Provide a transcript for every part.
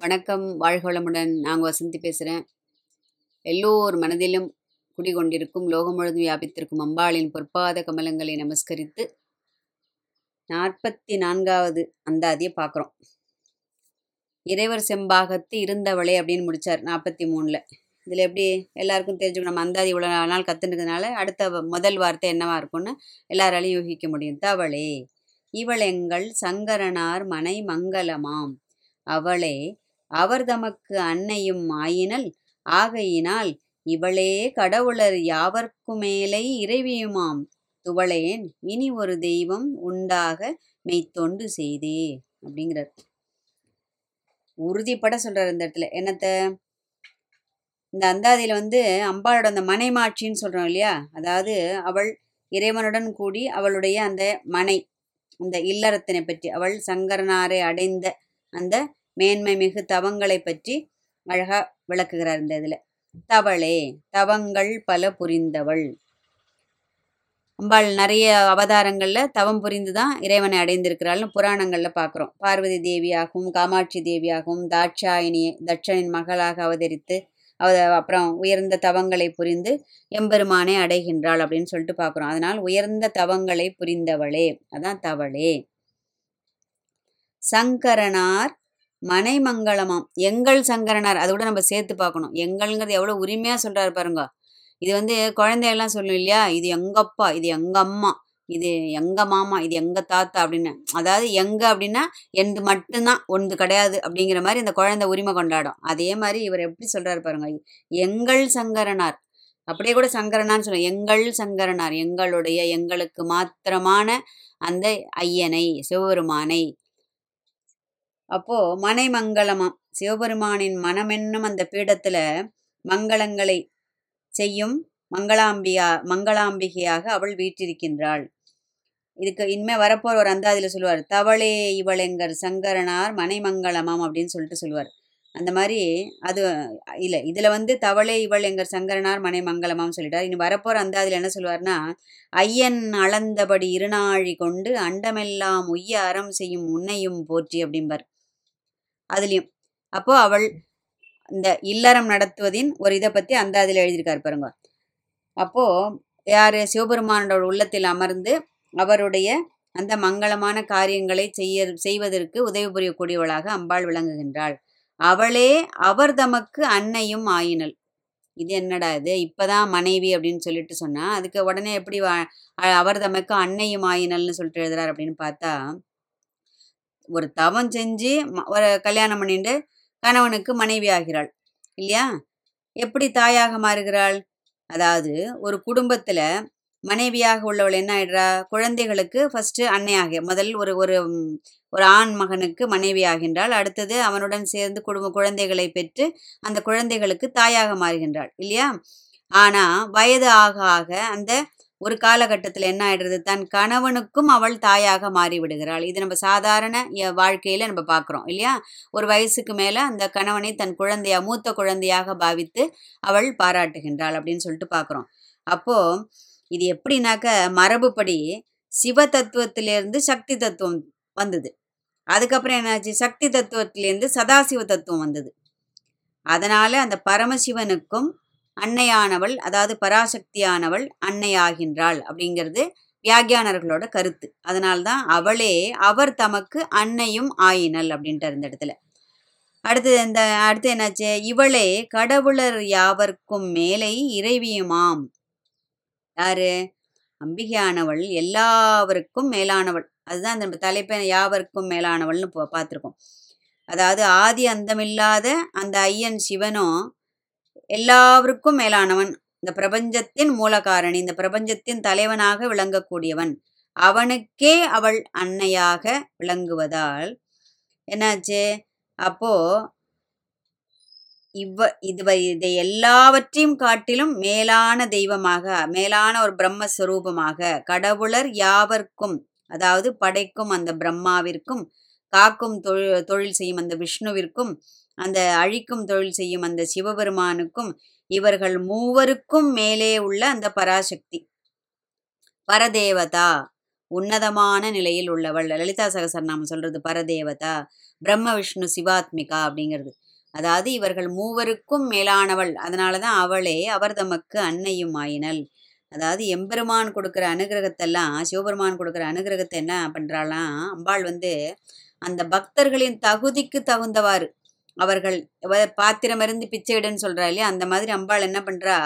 வணக்கம் வாழ்களமுடன். நாங்கள் வசந்தி பேசுகிறேன் எல்லோர் மனதிலும் குடிகொண்டிருக்கும் லோகம் முழுதும் வியாபித்திருக்கும் அம்பாளின் பொற்பாத கமலங்களை நமஸ்கரித்து நாற்பத்தி நான்காவது அந்தாதியை பார்க்குறோம். இறைவர் செம்பாகத்து இருந்தவளே அப்படின்னு முடித்தார் நாற்பத்தி மூணில் இதில் எப்படி எல்லாருக்கும் தெரிஞ்சுக்கணும் நம்ம அந்தாதி இவ்வளோ நாள் கற்றுன்றதுனால அடுத்த வ- முதல் வார்த்தை என்னவாக இருக்கும்னு எல்லாராலையும் யூகிக்க முடியும். தவளே இவளெங்கள் சங்கரனார் மனை மங்களமாம். அவளே அவர் தமக்கு அன்னையும் ஆயினல். ஆகையினால் இவளே கடவுளர் யாவர்க்குமேலை இறைவியுமாம். துவளேன் இனி ஒரு தெய்வம் உண்டாக மெய்த்தொண்டு செய்தே அப்படிங்கிறார். உறுதிப்பட சொல்றார் இந்த இடத்துல. என்னத்த? இந்த அந்தாதியில வந்து அம்பாளோட அந்த மனைமாட்சின்னு சொல்றோம் இல்லையா? அதாவது அவள் இறைவனுடன் கூடி அவளுடைய அந்த மனை அந்த இல்லறத்தினை பற்றி அவள் சங்கரனாரை அடைந்த அந்த மேன்மை மிகு தவங்களை பற்றி அழகா விளக்குகிறார் இந்த இதுல. தவளே தவங்கள் பல புரிந்தவள். அம்பாள் நிறைய அவதாரங்களில் தவம் புரிந்து தான் இறைவனை அடைந்திருக்கிறாள்னு புராணங்களில் பார்க்குறோம் பார்வதி தேவியாகவும் காமாட்சி தேவியாகவும் தாட்சாயினி தட்சனின் மகளாக அவதரித்து அவ அப்புறம் உயர்ந்த தவங்களை புரிந்து எம்பெருமானை அடைகின்றாள் அப்படின்னு சொல்லிட்டு பார்க்குறோம் அதனால் உயர்ந்த தவங்களை புரிந்தவளே. அதான் தவளே. சங்கரனார் மனைமங்கலமாம். எங்கள் சங்கரனார். அதை கூட நம்ம சேர்த்து பார்க்கணும். எங்கள்ங்கிறது எவ்வளோ உரிமையாக சொல்கிறாரு பாருங்க. இது வந்து குழந்தையெல்லாம் சொல்லும் இல்லையா? இது எங்கப்பா இது எங்க அம்மா இது எங்க மாமா இது எங்க தாத்தா அப்படின்னு. அதாவது எங்க அப்படின்னா எனது மட்டும்தான் ஒன்று கிடையாது அப்படிங்கிற மாதிரி இந்த குழந்தை உரிமை கொண்டாடும். அதே மாதிரி இவர் எப்படி சொல்றாரு பாருங்க. எங்கள் சங்கரனார். அப்படியே கூட சங்கரனான்னு சொல்லுவோம் எங்கள் சங்கரனார். எங்களுடைய எங்களுக்கு மாத்திரமான அந்த ஐயனை சிவபெருமானை அப்போ மனை மங்களமாம் சிவபெருமானின் மனமென்னும் அந்த பீடத்துல மங்களங்களை செய்யும் மங்களாம்பியா மங்களாம்பிகையாக அவள் வீற்றிருக்கின்றாள். இதுக்கு இனிமே வரப்போற ஒரு அந்தாதியில் சொல்லுவார் தவளே இவளெங்கர் சங்கரனார் மனைமங்கலமாம் அப்படின்னு சொல்லிட்டு சொல்லுவார். அந்த மாதிரி அது இல்லை இதில் வந்து தவளே இவள் எங்கள் சங்கரனார் மனைமங்கலமாம் சொல்லிட்டார். இனி வரப்போற அதில் என்ன சொல்லுவார்னா ஐயன் அளந்தபடி இருநாழி கொண்டு அண்டமெல்லாம் உய்ய அறம் செய்யும் உன்னையும் போற்றி அப்படிம்பார். அதுலேயும். அப்போது அவள் இந்த இல்லறம் நடத்துவதின் ஒரு இதை பற்றி அந்த அதில் எழுதியிருக்காரு பாருங்க. அப்போது யார்? சிவபெருமானோட உள்ளத்தில் அமர்ந்து அவருடைய அந்த மங்களமான காரியங்களை செய்ய செய்வதற்கு உதவி புரியக்கூடியவளாக அம்பாள் விளங்குகின்றாள். அவளே அவர் தமக்கு அன்னையும் ஆயினல் இது என்னடா இது? இப்போதான் மனைவி அப்படின்னு சொல்லிட்டு சொன்னால் அதுக்கு உடனே எப்படி அவர் தமக்கு அன்னையும் ஆயினல்னு சொல்லிட்டு எழுதுறார் அப்படின்னு பார்த்தா ஒரு தவம் செஞ்சு ம- ஒரு கல்யாணம் பண்ணிட்டு கணவனுக்கு மனைவி ஆகிறாள். இல்லையா? எப்படி தாயாக மாறுகிறாள்? அதாவது ஒரு குடும்பத்தில் மனைவியாக உள்ளவள் என்ன ஆயிடுறா? குழந்தைகளுக்கு ஃபஸ்ட்டு அன்னையாக முதல் ஒரு ஒரு ஒரு ஆண் மகனுக்கு மனைவி ஆகின்றாள். அடுத்தது அவனுடன் சேர்ந்து குடும்ப குழந்தைகளை பெற்று அந்த குழந்தைகளுக்கு தாயாக மாறுகின்றாள். இல்லையா? ஆனால் வயது ஆக ஆக அந்த ஒரு காலகட்டத்தில் என்ன ஆயிடுறது? தன் கணவனுக்கும் அவள் தாயாக மாறி விடுகிறாள் இது நம்ம சாதாரண எ- வாழ்க்கையில நம்ம பார்க்குறோம் இல்லையா? ஒரு வயசுக்கு மேலே அந்த கணவனை தன் குழந்தையா மூத்த குழந்தையாக பாவித்து அவள் பாராட்டுகின்றாள் அப்படின்னு சொல்லிட்டு பார்க்குறோம் அப்போ இது எப்படின்னாக்க மரபுப்படி சிவ தத்துவத்திலிருந்து சக்தி தத்துவம் வந்தது. அதுக்கப்புறம் என்னாச்சு? சக்தி தத்துவத்திலேருந்து சதாசிவ தத்துவம் வந்தது. அதனால அந்த பரமசிவனுக்கும் அன்னையானவள் அதாவது பராசக்தியானவள் அன்னையாகின்றாள் அப்படிங்கிறது வியாகியானர்களோட கருத்து. அதனால்தான் அவளே அவர் தமக்கு அன்னையும் ஆயினல் அப்படின்ட்டு இந்த இடத்துல. அடுத்து இந்த அடுத்து என்னாச்சு? இவளே கடவுளர் யாவர்க்கும் மேலே இறைவியுமாம். யாரு? அம்பிகையானவள் எல்லாவருக்கும் மேலானவள். அதுதான் நம்ம தலைப்பை யாவருக்கும் மேலானவள்னு பார்த்துருக்கோம். அதாவது ஆதி அந்தமில்லாத அந்த ஐயன் சிவனும் எல்லாவருக்கும் மேலானவன். இந்த பிரபஞ்சத்தின் மூலகாரணி இந்த பிரபஞ்சத்தின் தலைவனாக விளங்கக்கூடியவன். அவனுக்கே அவள் அன்னையாக விளங்குவதால் என்னாச்சு? அப்போ இவ்வ இதுவ இதை எல்லாவற்றையும் காட்டிலும் மேலான தெய்வமாக மேலான ஒரு பிரம்மஸ்வரூபமாக கடவுளர் யாவர்க்கும் அதாவது படைக்கும் அந்த பிரம்மாவிற்கும் காக்கும் தொழில் தொழில் செய்யும் அந்த விஷ்ணுவிற்கும் அந்த அழிக்கும் தொழில் செய்யும் அந்த சிவபெருமானுக்கும் இவர்கள் மூவருக்கும் மேலே உள்ள அந்த பராசக்தி. பரதேவதா உன்னதமான நிலையில் உள்ளவள். லலிதா சகசரநாமம் சொல்றது பரதேவதா பிரம்ம விஷ்ணு சிவாத்மிகா அப்படிங்கிறது. அதாவது இவர்கள் மூவருக்கும் மேலானவள். அதனால தான் அவளே அவர் தமக்கு அன்னையும் ஆயினல் அதாவது எம்பெருமான் கொடுக்குற அனுகிரகத்தெல்லாம் சிவபெருமான் கொடுக்குற அனுகிரகத்தை என்ன பண்ணுறாளாம் அம்பாள் வந்து அந்த பக்தர்களின் தகுதிக்கு தகுந்தவாறு அவர்கள் பாத்திரம் இருந்து பிச்சை இடுன்னு இல்லையா? அந்த மாதிரி அம்பாள் என்ன பண்ணுறா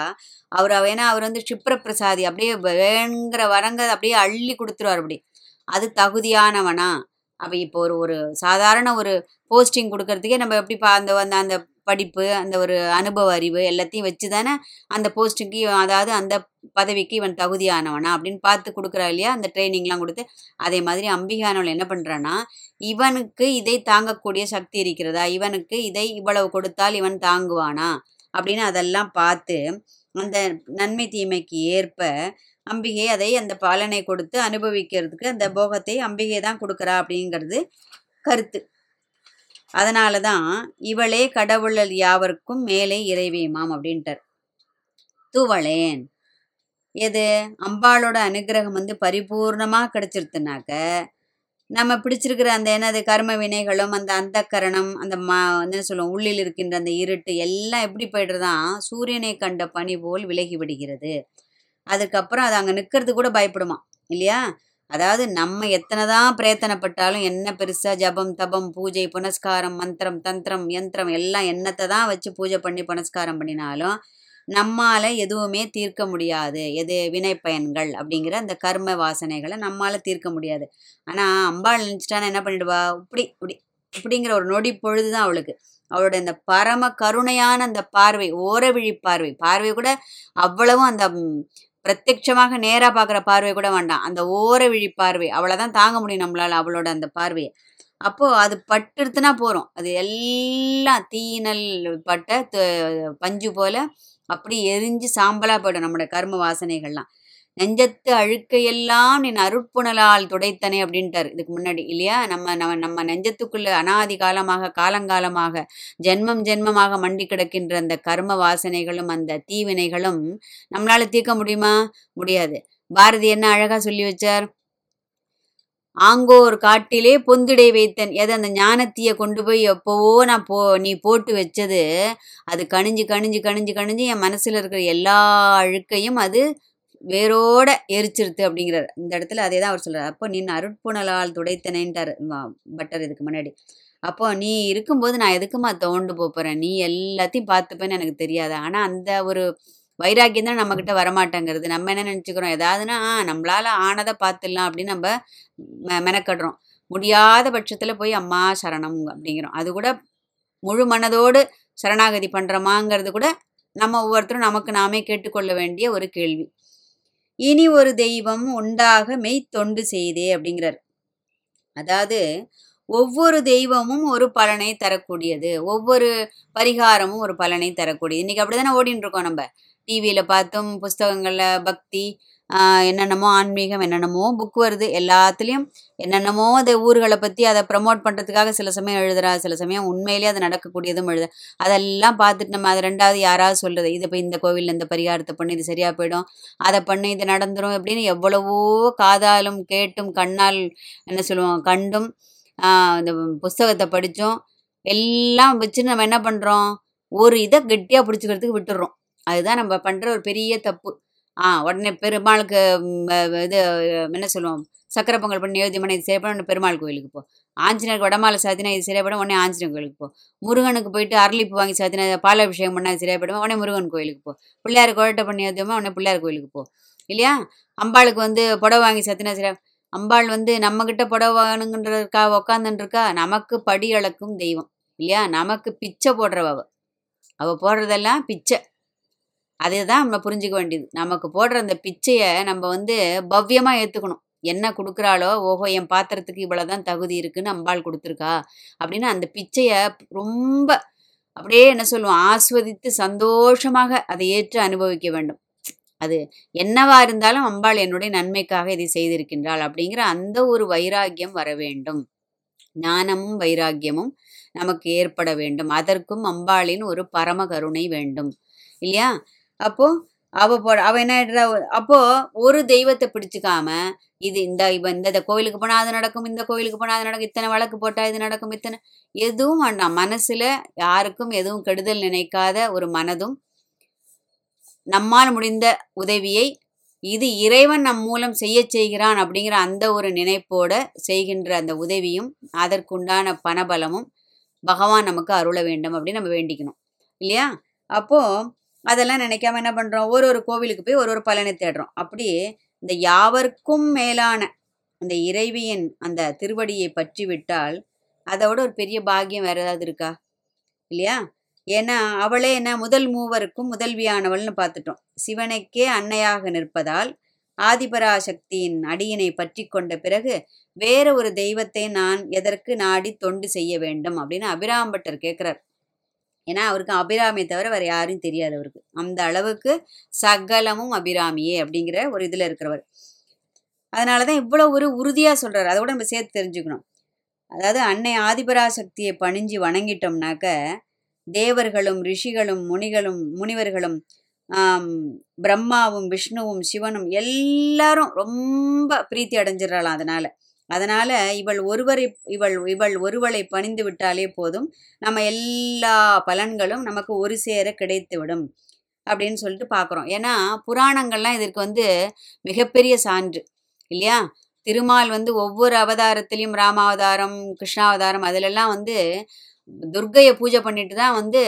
அவர் அவ- ஏன்னா அவர் வந்து க்ஷிப்ர பிரசாதி அப்படியே வேணுங்கிற வரங்க அப்படியே அள்ளி கொடுத்துருவார் அப்படி. அது தகுதியானவனா? அப்போ இப்போ ஒரு ஒரு சாதாரண ஒரு போஸ்டிங் கொடுக்கறதுக்கே நம்ம எப்படி பா அந்த அந்த அந்த படிப்பு அந்த ஒரு அனுபவ அறிவு எல்லாத்தையும் வச்சு தானே அந்த போஸ்ட்டுக்கு அதாவது அந்த பதவிக்கு இவன் தகுதியானவனா அப்படின்னு பார்த்து கொடுக்குறா இல்லையா? அந்த ட்ரைனிங்லாம் கொடுத்து. அதே மாதிரி அம்பிகானவள் என்ன பண்ணுறான்னா இவனுக்கு இதை தாங்கக்கூடிய சக்தி இருக்கிறதா? இவனுக்கு இதை இவ்வளவு கொடுத்தால் இவன் தாங்குவானா? அப்படின்னு அதெல்லாம் பார்த்து அந்த நன்மை தீமைக்கு ஏற்ப அம்பிகை அதை அந்த பாலனை கொடுத்து அனுபவிக்கிறதுக்கு அந்த போகத்தை அம்பிகை தான் கொடுக்குறா அப்படிங்கிறது கருத்து. அதனால தான் இவளே கடவுளர் யாவருக்கும் மேலே இறைவேமாம் அப்படின்ட்டார். தூவளேன். எது? அம்பாளோட அனுகிரகம் வந்து பரிபூர்ணமாக கிடைச்சிருத்துனாக்க நம்ம பிடிச்சிருக்கிற அந்த என்னது கர்ம வினைகளும் அந்த அந்தக்கரணம் அந்த மா என்ன சொல்லுவோம் உள்ளில் இருக்கின்ற அந்த இருட்டு எல்லாம் எப்படி போய்டுறதான் சூரியனை கண்ட பனி போல் விலகி விடுகிறது. அதுக்கப்புறம் அது அங்கே நிற்கிறது கூட பயப்படுமா? இல்லையா? அதாவது நம்ம எத்தனை தான் பிரயத்தனப்பட்டாலும் என்ன பெருசாக ஜபம் தபம் பூஜை புனஸ்காரம் மந்திரம் தந்திரம் யந்திரம் எல்லாம் என்னத்தை தான் வச்சு பூஜை பண்ணி புனஸ்காரம் பண்ணினாலும் நம்மால் எதுவுமே தீர்க்க முடியாது. எது வினை பயன்கள் அப்படிங்கிற அந்த கர்ம வாசனைகளை நம்மால் தீர்க்க முடியாது. ஆனால் அம்பாள் நினச்சிட்டானா என்ன பண்ணிடுவா? இப்படி இப்படி இப்படிங்கிற ஒரு நொடி பொழுது தான் அவளுக்கு. அவளோட இந்த பரம கருணையான அந்த பார்வை ஓரவிழி பார்வை. பார்வை கூட அவ்வளவும் அந்த பிரத்யட்சமாக நேராக பார்க்குற பார்வை கூட வேண்டாம். அந்த ஓர விழி பார்வை. அவளை தான் தாங்க முடியும் நம்மளால் அவளோட அந்த பார்வையை. அப்போது அது பட்டுடுத்துனா போகிறோம் அது எல்லாம் தீயினல் பட்ட பஞ்சு போல் அப்படி எரிஞ்சு சாம்பலாக போயிடும் நம்மளோட கர்ம வாசனைகள்லாம். நெஞ்சத்து அழுக்கையெல்லாம் நின் அருட்புணலால் துடைத்தனே அப்படின்ட்டார். இதுக்கு முன்னாடி இல்லையா? நம்ம நம்ம நம்ம நெஞ்சத்துக்குள்ள அனாதி காலமாக காலங்காலமாக ஜென்மம் ஜென்மமாக மண்டி கிடக்கின்ற அந்த கர்ம வாசனைகளும் அந்த தீவினைகளும் நம்மளால தீர்க்க முடியுமா? முடியாது. பாரதி என்ன அழகா சொல்லி வச்சார்? ஆங்கோர் காட்டிலே பொந்திடை வைத்தன். எதை? அந்த ஞானத்தீய கொண்டு போய் எப்போவோ நான் போ நீ போட்டு வச்சது அது கணிஞ்சு கணிஞ்சு கணிஞ்சு கணிஞ்சு என் மனசில் இருக்கிற எல்லா அழுக்கையும் அது வேரோட எரிச்சிருத்து அப்படிங்கிறார். இந்த இடத்துல அதே தான் அவர் சொல்கிறார் அப்போ நின் அருட்புணலால் துடைத்தனேன்ட்டார். வா- பட்டர் இதுக்கு முன்னாடி. அப்போ நீ இருக்கும்போது நான் எதுக்குமா தோண்டு போறேன் நீ எல்லாத்தையும் பார்த்துப்பேன்னு எனக்கு தெரியாது. ஆனால் அந்த ஒரு வைராக்கியம் தான் நம்மக்கிட்ட வரமாட்டேங்கிறது. நம்ம என்ன நினச்சிக்கிறோம்? ஏதாவதுன்னா நம்மளால் நம்மளால ஆனதை பார்த்துடலாம் அப்படின்னு நம்ம மெ- மெனக்கடுறோம். முடியாத பட்சத்தில் போய் அம்மா சரணம் அப்படிங்கிறோம். அது கூட முழு மனதோடு சரணாகதி பண்ணுறோமாங்கிறது கூட நம்ம ஒவ்வொருத்தரும் நமக்கு நாமே கேட்டுக்கொள்ள வேண்டிய ஒரு கேள்வி. இனி ஒரு தெய்வம் உண்டாக மெய்த்தொண்டு செய்தே அப்படிங்கிறார். அதாவது ஒவ்வொரு தெய்வமும் ஒரு பலனை தரக்கூடியது. ஒவ்வொரு பரிகாரமும் ஒரு பலனை தரக்கூடியது. இன்னைக்கு அப்படிதானே ஓடின்னு இருக்கோம் நம்ம. டிவியில் பார்த்தும் புஸ்தகங்களில் பக்தி என்னென்னமோ ஆன்மீகம் என்னென்னமோ புக் வருது. எல்லாத்துலேயும் என்னென்னமோ அந்த ஊர்களை பற்றி அதை ப்ரமோட் பண்ணுறதுக்காக சில சமயம் எழுதுறா சில சமயம் உண்மையிலேயே அது நடக்கக்கூடியதும் எழுத. அதெல்லாம் பார்த்துட்டு நம்ம அது ரெண்டாவது யாராவது சொல்கிறது இது இப்போ இந்த கோவிலில் இந்த பரிகாரத்தை பண்ணு இது சரியாக போயிடும் அதை பண்ணு இது நடந்துடும் அப்படின்னு எவ்வளவோ காதாலும் கேட்டும் கண்ணால் என்ன சொல்லுவோம் கண்டும் இந்த புஸ்தகத்தை படித்தோம் எல்லாம் வச்சு நம்ம என்ன பண்ணுறோம் ஒரு இதை கெட்டியாக பிடிச்சிக்கிறதுக்கு விட்டுடுறோம். அதுதான் நம்ம பண்ணுற ஒரு பெரிய தப்பு. ஆ உடனே பெருமாளுக்கு இது என்ன சொல்லுவோம்? சக்கரை பொங்கல் பண்ணி எழுதி இது சரிப்பட உடனே பெருமாள் கோயிலுக்கு போ. ஆஞ்சநேயருக்கு வடமாலை சாத்தினா இது சரியாப்படும் உடனே ஆஞ்சநேயர் கோயிலுக்கு போ. முருகனுக்கு போயிட்டு அரளிப்பு வாங்கி சாத்தினா பாலாபிஷேகம் பண்ணால் சரியாப்படும் உடனே முருகன் கோயிலுக்கு போ. பிள்ளையார் குழட்டை பண்ணி எழுதியோமா உடனே பிள்ளையார் கோயிலுக்கு போ. இல்லையா? அம்பாளுக்கு வந்து புடவை வாங்கி சாத்தினா சரியா அம்பாள் வந்து நம்மக்கிட்ட புடவை வாங்கணுன்றதுக்கா உக்காந்துருக்கா நமக்கு படி அளக்கும் தெய்வம். இல்லையா? நமக்கு பிச்சை போடுறவ அவள் போடுறதெல்லாம் பிச்சை. அதுதான் நம்ம புரிஞ்சுக்க வேண்டியது. நமக்கு போடுற அந்த பிச்சையை நம்ம வந்து பவ்யமாக ஏற்றுக்கணும் என்ன கொடுக்குறாளோ ஓஹோ என் பாத்திரத்துக்கு இவ்வளோதான் தகுதி இருக்குன்னு அம்பாள் கொடுத்துருக்கா? அப்படின்னு அந்த பிச்சையை ரொம்ப அப்படியே என்ன சொல்லுவோம்? ஆஸ்வதித்து சந்தோஷமாக அதை ஏற்று அனுபவிக்க வேண்டும். அது என்னவா இருந்தாலும் அம்பாள் என்னுடைய நன்மைக்காக இதை செய்திருக்கின்றாள் அப்படிங்கிற அந்த ஒரு வைராக்கியம் வர வேண்டும். ஞானமும் வைராக்கியமும் நமக்கு ஏற்பட வேண்டும். அதற்கும் அம்பாளின் ஒரு பரம கருணை வேண்டும். இல்லையா? அப்போ அவ போட அவ என்ன ஆகிடுறா அப்போ ஒரு தெய்வத்தை பிடிச்சிக்காம இது இந்த இப்ப இந்த இந்த கோயிலுக்கு போனா அது நடக்கும் இந்த கோயிலுக்கு போனா அது நடக்கும் இத்தனை வழக்கு போட்டா இது நடக்கும் இத்தனை. எதுவும் வேண்டாம். மனசுல யாருக்கும் எதுவும் கெடுதல் நினைக்காத ஒரு மனதும் நம்மால் முடிந்த உதவியை இது இறைவன் நம் மூலம் செய்ய செய்கிறான் அப்படிங்கிற அந்த ஒரு நினைப்போட செய்கின்ற அந்த உதவியும் அதற்குண்டான பணபலமும் பகவான் நமக்கு அருள வேண்டும் அப்படின்னு நம்ம வேண்டிக்கணும். இல்லையா? அப்போ அதெல்லாம் நினைக்காம என்ன பண்றோம்? ஒரு ஒரு கோவிலுக்கு போய் ஒரு ஒரு பலனை தேடுறோம். அப்படி இந்த யாவர்க்கும் மேலான அந்த இறைவியின் அந்த திருவடியை பற்றி விட்டால் அதோட ஒரு பெரிய பாக்கியம் வேற ஏதாவது இருக்கா? இல்லையா? ஏன்னா அவளே என்ன முதல் மூவருக்கும் முதல்வியானவள்னு பார்த்துட்டோம். சிவனுக்கே அன்னையாக நிற்பதால் ஆதிபராசக்தியின் அடியினை பற்றி கொண்ட பிறகு வேற ஒரு தெய்வத்தை நான் எதற்கு நாடி தொண்டு செய்ய வேண்டும் அப்படின்னு அபிராம்பட்டர் கேட்குறார் ஏன்னா அவருக்கு அபிராமியை தவிர வேற யாரும் தெரியாது அவருக்கு. அந்த அளவுக்கு சகலமும் அபிராமியே அப்படிங்கிற ஒரு இதுல இருக்கிறவர். அதனாலதான் இவ்வளவு ஒரு உறுதியா சொல்றாரு. அதோட நம்ம சேர்த்து தெரிஞ்சுக்கணும். அதாவது அன்னை ஆதிபராசக்தியை பணிஞ்சு வணங்கிட்டோம்னாக்க தேவர்களும் ரிஷிகளும் முனிகளும் முனிவர்களும் பிரம்மாவும் விஷ்ணுவும் சிவனும் எல்லாரும் ரொம்ப பிரீத்தி அடைஞ்சிடறாளாம் அதனால. அதனால இவள் ஒருவரை இவள் இவள் ஒருவளை பணிந்து விட்டாலே போதும். நம்ம எல்லா பலன்களும் நமக்கு ஒரு சேர கிடைத்துவிடும் அப்படின்னு சொல்லிட்டு பார்க்குறோம். ஏன்னா புராணங்கள்லாம் இதற்கு வந்து மிகப்பெரிய சான்று இல்லையா? திருமால் வந்து ஒவ்வொரு அவதாரத்திலையும் ராமாவதாரம் கிருஷ்ணாவதாரம் அதிலெல்லாம் வந்து துர்க்கையை பூஜை பண்ணிட்டு தான் வந்து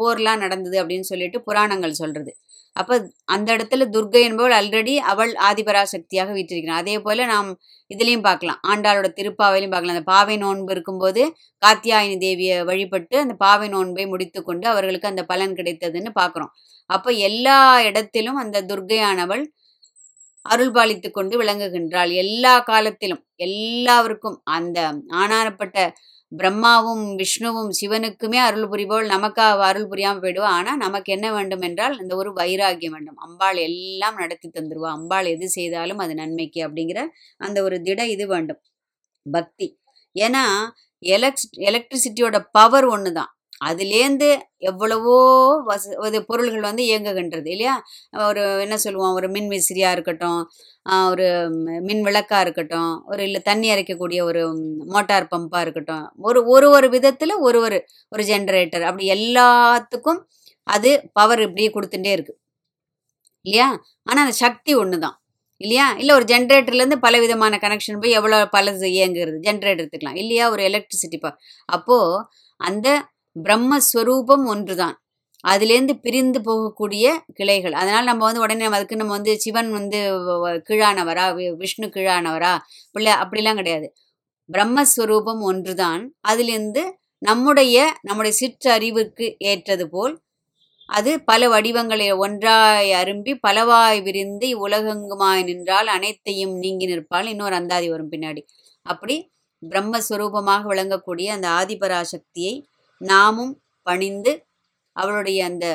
போர்லாம் நடந்தது அப்படின்னு சொல்லிட்டு புராணங்கள் சொல்றது. அப்ப அந்த இடத்துல துர்க்கை என்பவள் ஆல்ரெடி அவள் ஆதிபராசக்தியாக வீற்றிருக்கிறான். அதே போல நாம் இதுலயும் பார்க்கலாம். ஆண்டாளோட திருப்பாவையிலையும் பார்க்கலாம். அந்த பாவை நோன்பு இருக்கும்போது காத்தியாயினி தேவியை வழிபட்டு அந்த பாவை நோன்பை முடித்து கொண்டு அவர்களுக்கு அந்த பலன் கிடைத்ததுன்னு பார்க்குறோம். அப்ப எல்லா இடத்திலும் அந்த துர்க்கையானவள் அருள்பாலித்து கொண்டு விளங்குகின்றாள். எல்லா காலத்திலும் எல்லாருக்கும் அந்த ஆனாரப்பட்ட பிரம்மாவும் விஷ்ணுவும் சிவனுக்குமே அருள் புரிபவள். நமக்கு அவ அருள் புரியாமல் போயிடுவா. ஆனால் நமக்கு என்ன வேண்டும் என்றால் இந்த ஒரு வைராகியம் வேண்டும். அம்பாள் எல்லாம் நடத்தி தந்துடுவோம் அம்பாள் எது செய்தாலும் அது நன்மைக்கு அப்படிங்கிற அந்த ஒரு திட இது வேண்டும். பக்தி. ஏன்னா எலக்ட் எலக்ட்ரிசிட்டியோட பவர் ஒன்று தான் அதுலேருந்து எவ்வளவோ வச இது பொருள்கள் வந்து இயங்குகின்றது இல்லையா? ஒரு என்ன சொல்லுவோம் ஒரு மின் விசிறியாக இருக்கட்டும் ஒரு மின் விளக்காக இருக்கட்டும் ஒரு இல்லை தண்ணி இறைக்கக்கூடிய ஒரு மோட்டார் பம்பாக இருக்கட்டும் ஒரு ஒரு ஒரு விதத்தில் ஒரு ஒரு ஒரு ஜென்ரேட்டர் அப்படி எல்லாத்துக்கும் அது பவர் இப்படியே கொடுத்துட்டே இருக்கு இல்லையா? ஆனால் அந்த சக்தி ஒன்று தான் இல்லையா? இல்லை ஒரு ஜென்ரேட்டர்லேருந்து பல விதமான கனெக்ஷன் போய் எவ்வளோ பலது இயங்குறது ஜென்ரேட்டர் எடுத்துக்கலாம் இல்லையா? ஒரு எலக்ட்ரிசிட்டி பவர் அப்போது அந்த பிரம்மஸ்வரூபம் ஒன்றுதான். அதுலேருந்து பிரிந்து போகக்கூடிய கிளைகள். அதனால் நம்ம வந்து உடனே நம்ம அதுக்கு நம்ம வந்து சிவன் வந்து கீழானவரா வி- விஷ்ணு கீழானவரா? பிள்ளை அப்படிலாம் கிடையாது. பிரம்மஸ்வரூபம் ஒன்றுதான். அதிலிருந்து நம்முடைய நம்முடைய சிற்றறிவுக்கு ஏற்றது போல் அது பல வடிவங்களை ஒன்றாய் அரும்பி பலவாய் விரிந்து உலகெங்குமாய் நின்றால் அனைத்தையும் நீங்கி நிற்பால் இன்னொரு அந்தாதி வரும் பின்னாடி. அப்படி பிரம்மஸ்வரூபமாக விளங்கக்கூடிய அந்த ஆதிபராசக்தியை நாமும் பணிந்து அவளுடைய அந்த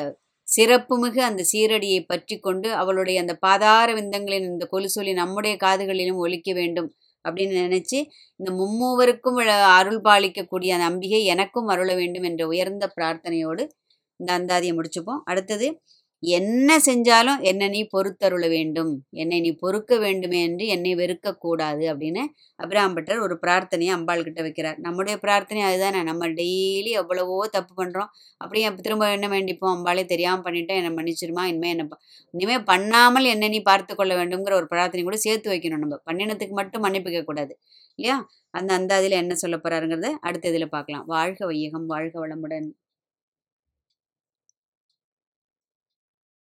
சிறப்புமிகு அந்த சீரடியை பற்றி கொண்டு அவளுடைய அந்த பாதார விந்தங்களின் இந்த கொலுசொலி நம்முடைய காதுகளிலும் ஒலிக்க வேண்டும் அப்படின்னு நினைச்சு இந்த மும்மூவருக்கும் அருள் பாலிக்கக்கூடிய அந்த அம்பிகை எனக்கும் அருள வேண்டும் என்ற உயர்ந்த பிரார்த்தனையோடு இந்த அந்தாதியை முடிச்சுப்போம். அடுத்தது என்ன செஞ்சாலும் என்னை நீ பொறுத்தருள வேண்டும். என்னை நீ பொறுக்க வேண்டுமே என்று என்னை வெறுக்கக்கூடாது அப்படின்னு அபிராம்பட்டர் ஒரு பிரார்த்தனையை அம்பாள் கிட்ட வைக்கிறார். நம்முடைய பிரார்த்தனை அதுதானே. நம்ம டெய்லி எவ்வளவோ தப்பு பண்ணுறோம் அப்படியே திரும்ப என்ன வேண்டிப்போம்? அம்பாளே தெரியாமல் பண்ணிட்டேன் என்னை மன்னிச்சிருமா? இனிமேல் என்ன இனிமேல் இனிமே பண்ணாமல் என்னை நீ பார்த்து கொள்ள வேண்டும்ங்கிற ஒரு பிரார்த்தனை கூட சேர்த்து வைக்கணும் நம்ம. பண்ணினத்துக்கு மட்டும் மன்னிப்பு கூடாது இல்லையா? அந்த அந்த அதில் என்ன சொல்ல போறாருங்கிறத அடுத்த இதில் பார்க்கலாம். வாழ்க வையகம் வாழ்க வளமுடன்.